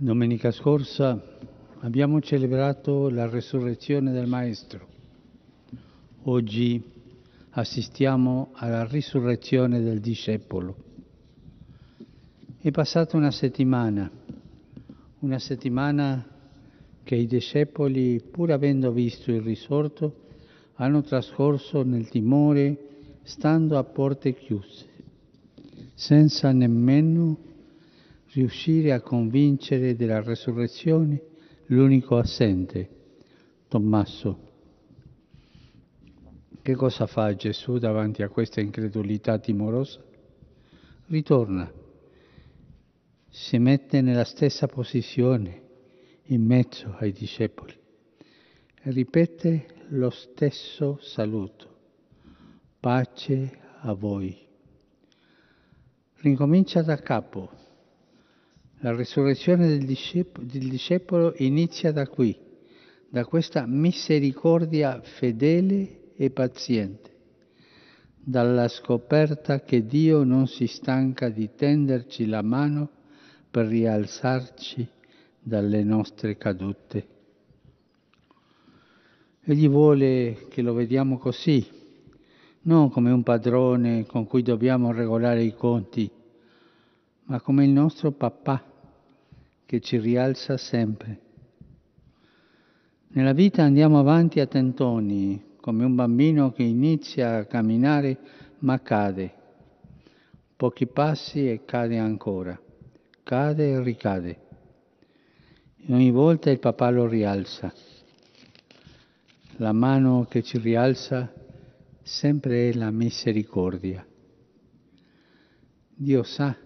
Domenica scorsa abbiamo celebrato la resurrezione del Maestro. Oggi assistiamo alla risurrezione del discepolo. È passata una settimana, una settimana che i discepoli, pur avendo visto il risorto, hanno trascorso nel timore, stando a porte chiuse, senza nemmeno riuscire a convincere della resurrezione l'unico assente, Tommaso. Che cosa fa Gesù davanti a questa incredulità timorosa? Ritorna, si mette nella stessa posizione in mezzo ai discepoli e ripete lo stesso saluto. Pace a voi. Ricomincia da capo la risurrezione del discepolo, del discepolo inizia da qui, da questa misericordia fedele e paziente, dalla scoperta che Dio non si stanca di tenderci la mano per rialzarci dalle nostre cadute. Egli vuole che lo vediamo così, non come un padrone con cui dobbiamo regolare i conti, ma come il nostro papà che ci rialza sempre. Nella vita andiamo avanti a tentoni, come un bambino che inizia a camminare ma cade. Pochi passi e cade ancora, cade e ricade. E ogni volta il papà lo rialza. La mano che ci rialza sempre è la misericordia. Dio sa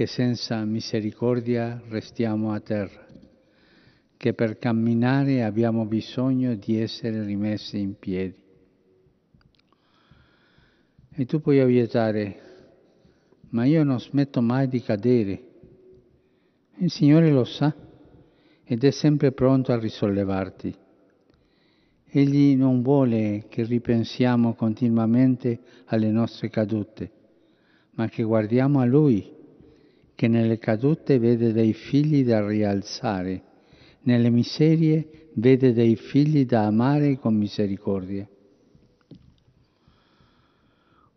che senza misericordia restiamo a terra, che per camminare abbiamo bisogno di essere rimessi in piedi. E tu puoi obiettare, ma io non smetto mai di cadere. Il Signore lo sa ed è sempre pronto a risollevarti. Egli non vuole che ripensiamo continuamente alle nostre cadute, ma che guardiamo a Lui che nelle cadute vede dei figli da rialzare, nelle miserie vede dei figli da amare con misericordia.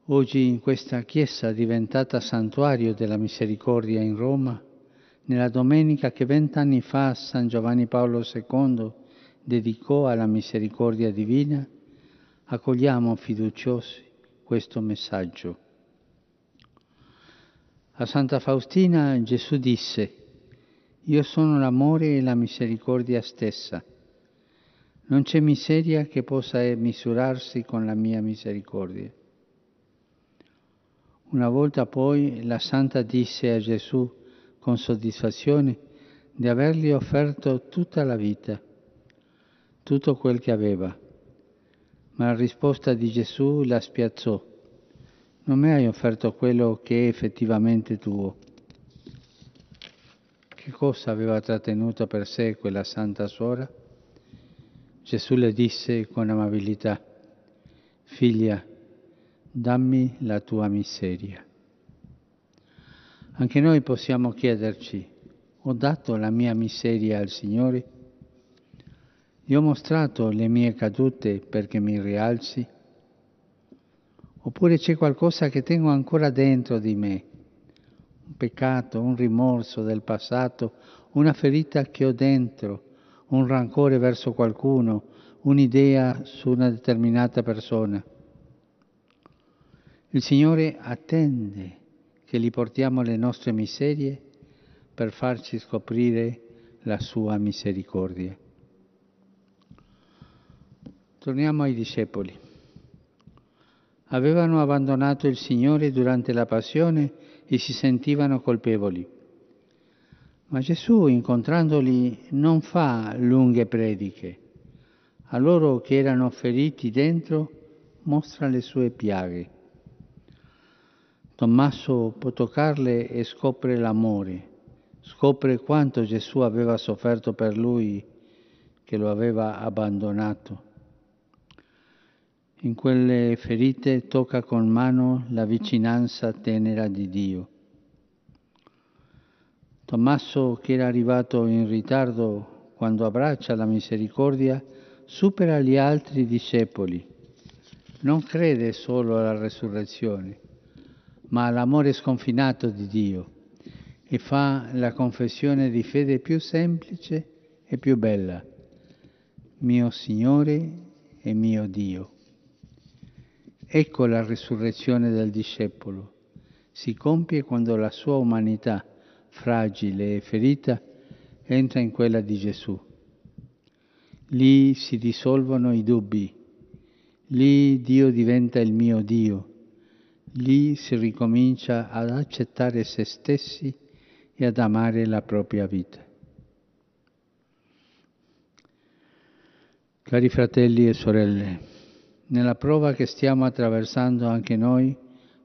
Oggi in questa chiesa diventata santuario della misericordia in Roma, nella domenica che vent'anni fa San Giovanni Paolo II dedicò alla misericordia divina, accogliamo fiduciosi questo messaggio. A Santa Faustina Gesù disse, io sono l'amore e la misericordia stessa. Non c'è miseria che possa misurarsi con la mia misericordia. Una volta poi la Santa disse a Gesù con soddisfazione di avergli offerto tutta la vita, tutto quel che aveva. Ma la risposta di Gesù la spiazzò non mi hai offerto quello che è effettivamente tuo. Che cosa aveva trattenuto per sé quella santa suora? Gesù le disse con amabilità, figlia, dammi la tua miseria. Anche noi possiamo chiederci, ho dato la mia miseria al Signore? Gli ho mostrato le mie cadute perché mi rialzi? Oppure c'è qualcosa che tengo ancora dentro di me, un peccato, un rimorso del passato, una ferita che ho dentro, un rancore verso qualcuno, un'idea su una determinata persona. Il Signore attende che gli portiamo le nostre miserie per farci scoprire la sua misericordia. Torniamo ai discepoli avevano abbandonato il Signore durante la passione e si sentivano colpevoli. Ma Gesù, incontrandoli, non fa lunghe prediche. A loro che erano feriti dentro, mostra le sue piaghe. Tommaso può toccarle e scopre l'amore, scopre quanto Gesù aveva sofferto per lui che lo aveva abbandonato in quelle ferite tocca con mano la vicinanza tenera di Dio. Tommaso, che era arrivato in ritardo quando abbraccia la misericordia, supera gli altri discepoli. Non crede solo alla resurrezione, ma all'amore sconfinato di Dio e fa la confessione di fede più semplice e più bella. Mio Signore e mio Dio. Ecco la risurrezione del discepolo. Si compie quando la sua umanità, fragile e ferita, entra in quella di Gesù. Lì si dissolvono i dubbi, lì Dio diventa il mio Dio, lì si ricomincia ad accettare se stessi e ad amare la propria vita. Cari fratelli e sorelle, nella prova che stiamo attraversando anche noi,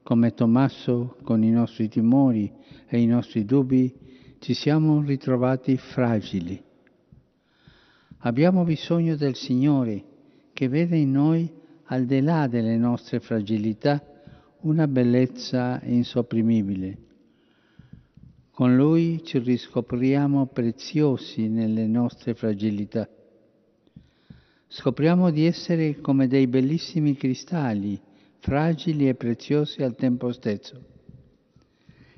come Tommaso, con i nostri timori e i nostri dubbi, ci siamo ritrovati fragili. Abbiamo bisogno del Signore che vede in noi, al di là delle nostre fragilità, una bellezza insopprimibile. Con Lui ci riscopriamo preziosi nelle nostre fragilità. Scopriamo di essere come dei bellissimi cristalli, fragili e preziosi al tempo stesso.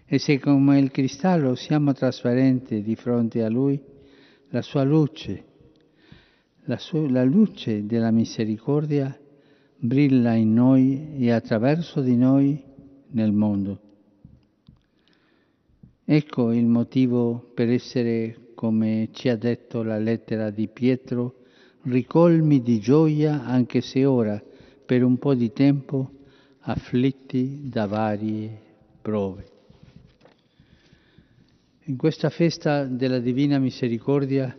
E se come il cristallo siamo trasparenti di fronte a Lui, la sua luce, la, sua, la luce della misericordia brilla in noi e attraverso di noi nel mondo. Ecco il motivo per essere, come ci ha detto la lettera di Pietro, ricolmi di gioia anche se ora, per un po' di tempo, afflitti da varie prove. In questa festa della Divina Misericordia,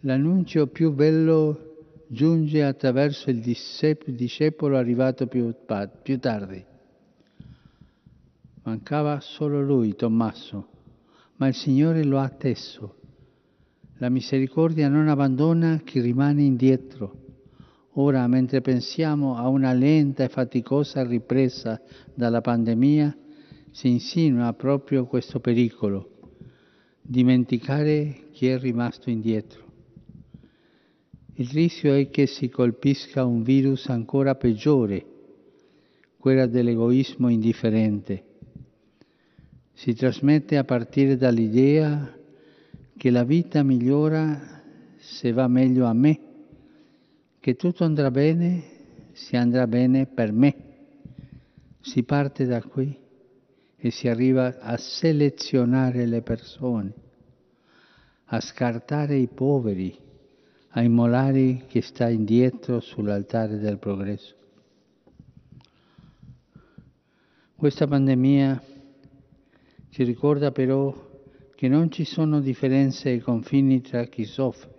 l'annuncio più bello giunge attraverso il discepolo arrivato più, più tardi. Mancava solo lui, Tommaso, ma il Signore lo ha atteso la misericordia non abbandona chi rimane indietro. Ora, mentre pensiamo a una lenta e faticosa ripresa dalla pandemia, si insinua proprio questo pericolo, dimenticare chi è rimasto indietro. Il rischio è che si colpisca un virus ancora peggiore, quella dell'egoismo indifferente. Si trasmette a partire dall'idea che la vita migliora se va meglio a me, che tutto andrà bene se andrà bene per me. Si parte da qui e si arriva a selezionare le persone, a scartare i poveri, a immolare chi sta indietro sull'altare del progresso. Questa pandemia ci ricorda però che non ci sono differenze e confini tra chi soffre.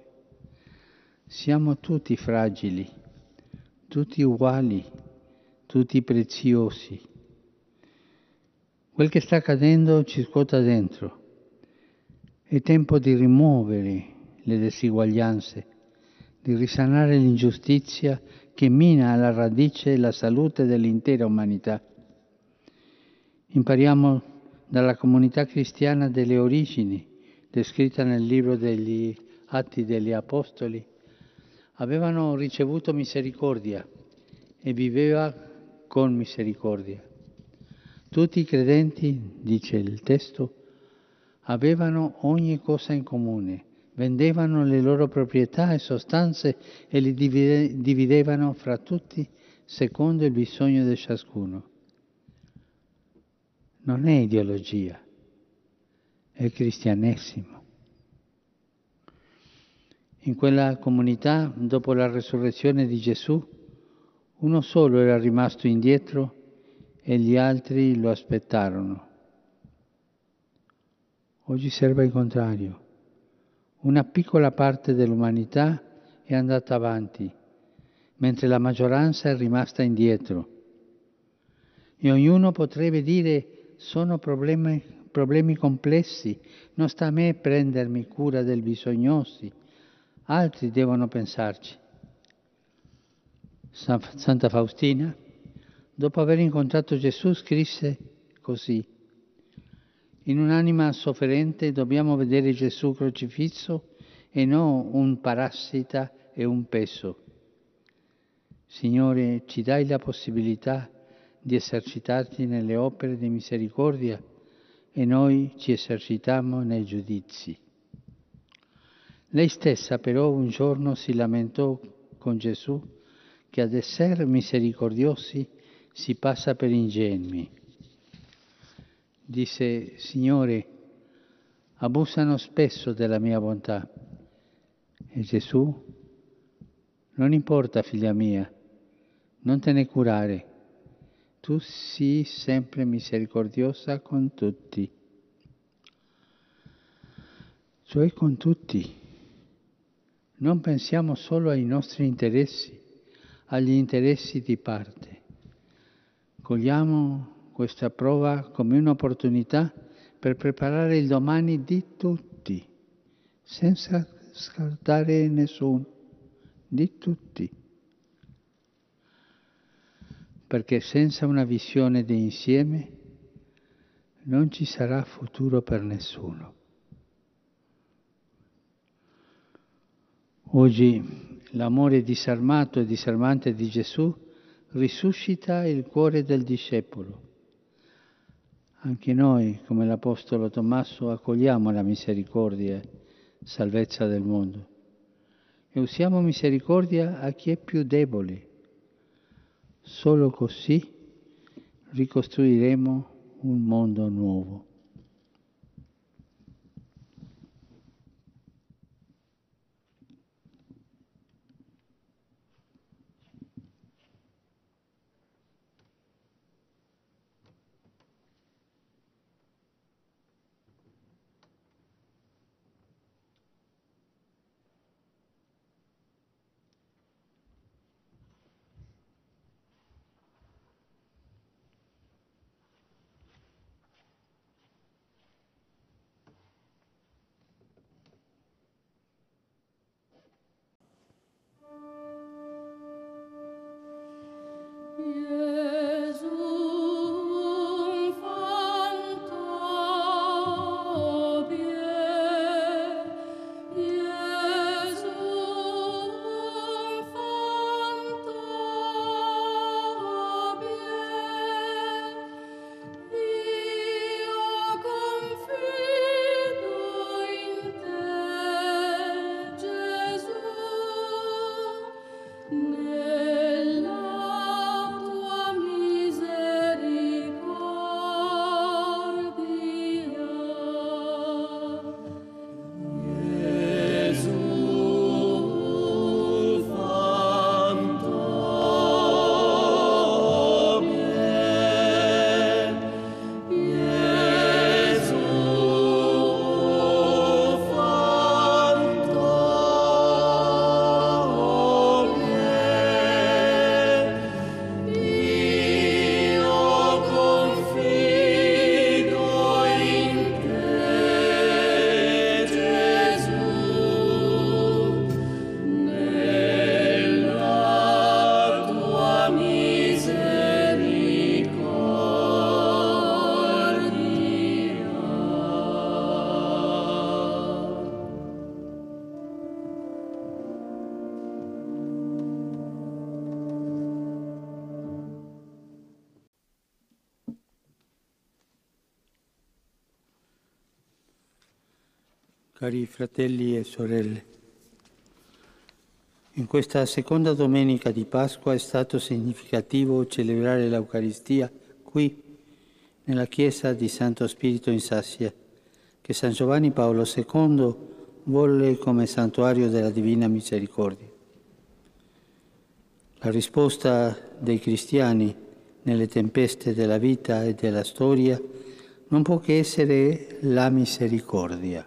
Siamo tutti fragili, tutti uguali, tutti preziosi. Quel che sta accadendo ci scuota dentro. È tempo di rimuovere le disuguaglianze, di risanare l'ingiustizia che mina alla radice la salute dell'intera umanità. Impariamo dalla comunità cristiana delle origini, descritta nel libro degli Atti degli Apostoli, avevano ricevuto misericordia e viveva con misericordia. Tutti i credenti, dice il testo, avevano ogni cosa in comune, vendevano le loro proprietà e sostanze e li dividevano fra tutti secondo il bisogno di ciascuno non è ideologia, è cristianesimo. In quella comunità, dopo la resurrezione di Gesù, uno solo era rimasto indietro e gli altri lo aspettarono. Oggi serve il contrario. Una piccola parte dell'umanità è andata avanti, mentre la maggioranza è rimasta indietro. E ognuno potrebbe dire sono problemi, problemi complessi, non sta a me prendermi cura del bisognosi, altri devono pensarci. Santa Faustina, dopo aver incontrato Gesù, scrisse così, In un'anima sofferente dobbiamo vedere Gesù crocifisso e non un parassita e un peso. Signore, ci dai la possibilità di esercitarti nelle opere di misericordia e noi ci esercitiamo nei giudizi. Lei stessa però un giorno si lamentò con Gesù che ad essere misericordiosi si passa per ingenui. Disse, Signore, abusano spesso della mia bontà. E Gesù, non importa figlia mia, non te ne curare, tu sii sempre misericordiosa con tutti, cioè con tutti. Non pensiamo solo ai nostri interessi, agli interessi di parte. Cogliamo questa prova come un'opportunità per preparare il domani di tutti, senza scartare nessuno, di tutti. Perché senza una visione di insieme non ci sarà futuro per nessuno. Oggi l'amore disarmato e disarmante di Gesù risuscita il cuore del discepolo. Anche noi, come l'Apostolo Tommaso, accogliamo la misericordia, salvezza del mondo, e usiamo misericordia a chi è più debole. Solo così ricostruiremo un mondo nuovo. Cari fratelli e sorelle, in questa seconda domenica di Pasqua è stato significativo celebrare l'Eucaristia qui, nella chiesa di Santo Spirito in Sassia, che San Giovanni Paolo II volle come santuario della Divina Misericordia. La risposta dei cristiani nelle tempeste della vita e della storia non può che essere la misericordia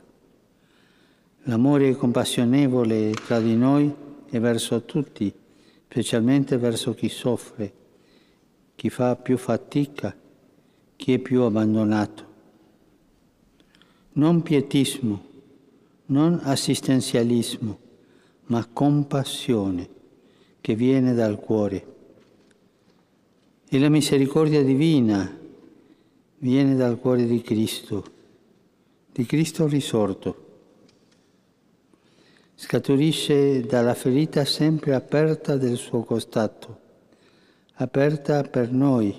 l'amore compassionevole tra di noi e verso tutti, specialmente verso chi soffre, chi fa più fatica, chi è più abbandonato. Non pietismo, non assistenzialismo, ma compassione che viene dal cuore. E la misericordia divina viene dal cuore di Cristo di Cristo risorto. Scaturisce dalla ferita sempre aperta del suo costato, aperta per noi,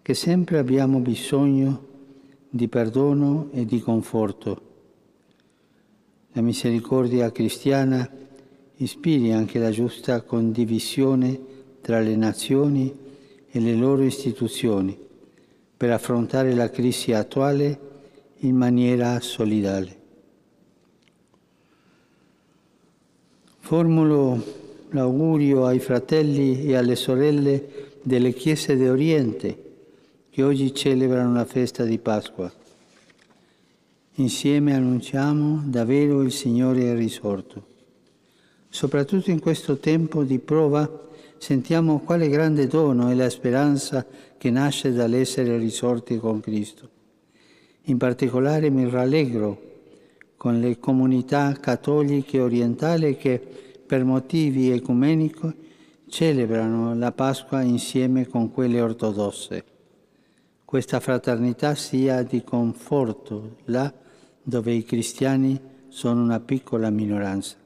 che sempre abbiamo bisogno di perdono e di conforto. La misericordia cristiana ispiri anche la giusta condivisione tra le nazioni e le loro istituzioni per affrontare la crisi attuale in maniera solidale. Formulo l'augurio ai fratelli e alle sorelle delle chiese d'Oriente che oggi celebrano la festa di Pasqua. Insieme annunciamo davvero il Signore è risorto. Soprattutto in questo tempo di prova sentiamo quale grande dono è la speranza che nasce dall'essere risorti con Cristo. In particolare mi rallegro con le comunità cattoliche orientali che per motivi ecumenici celebrano la Pasqua insieme con quelle ortodosse. Questa fraternità sia di conforto là dove i cristiani sono una piccola minoranza.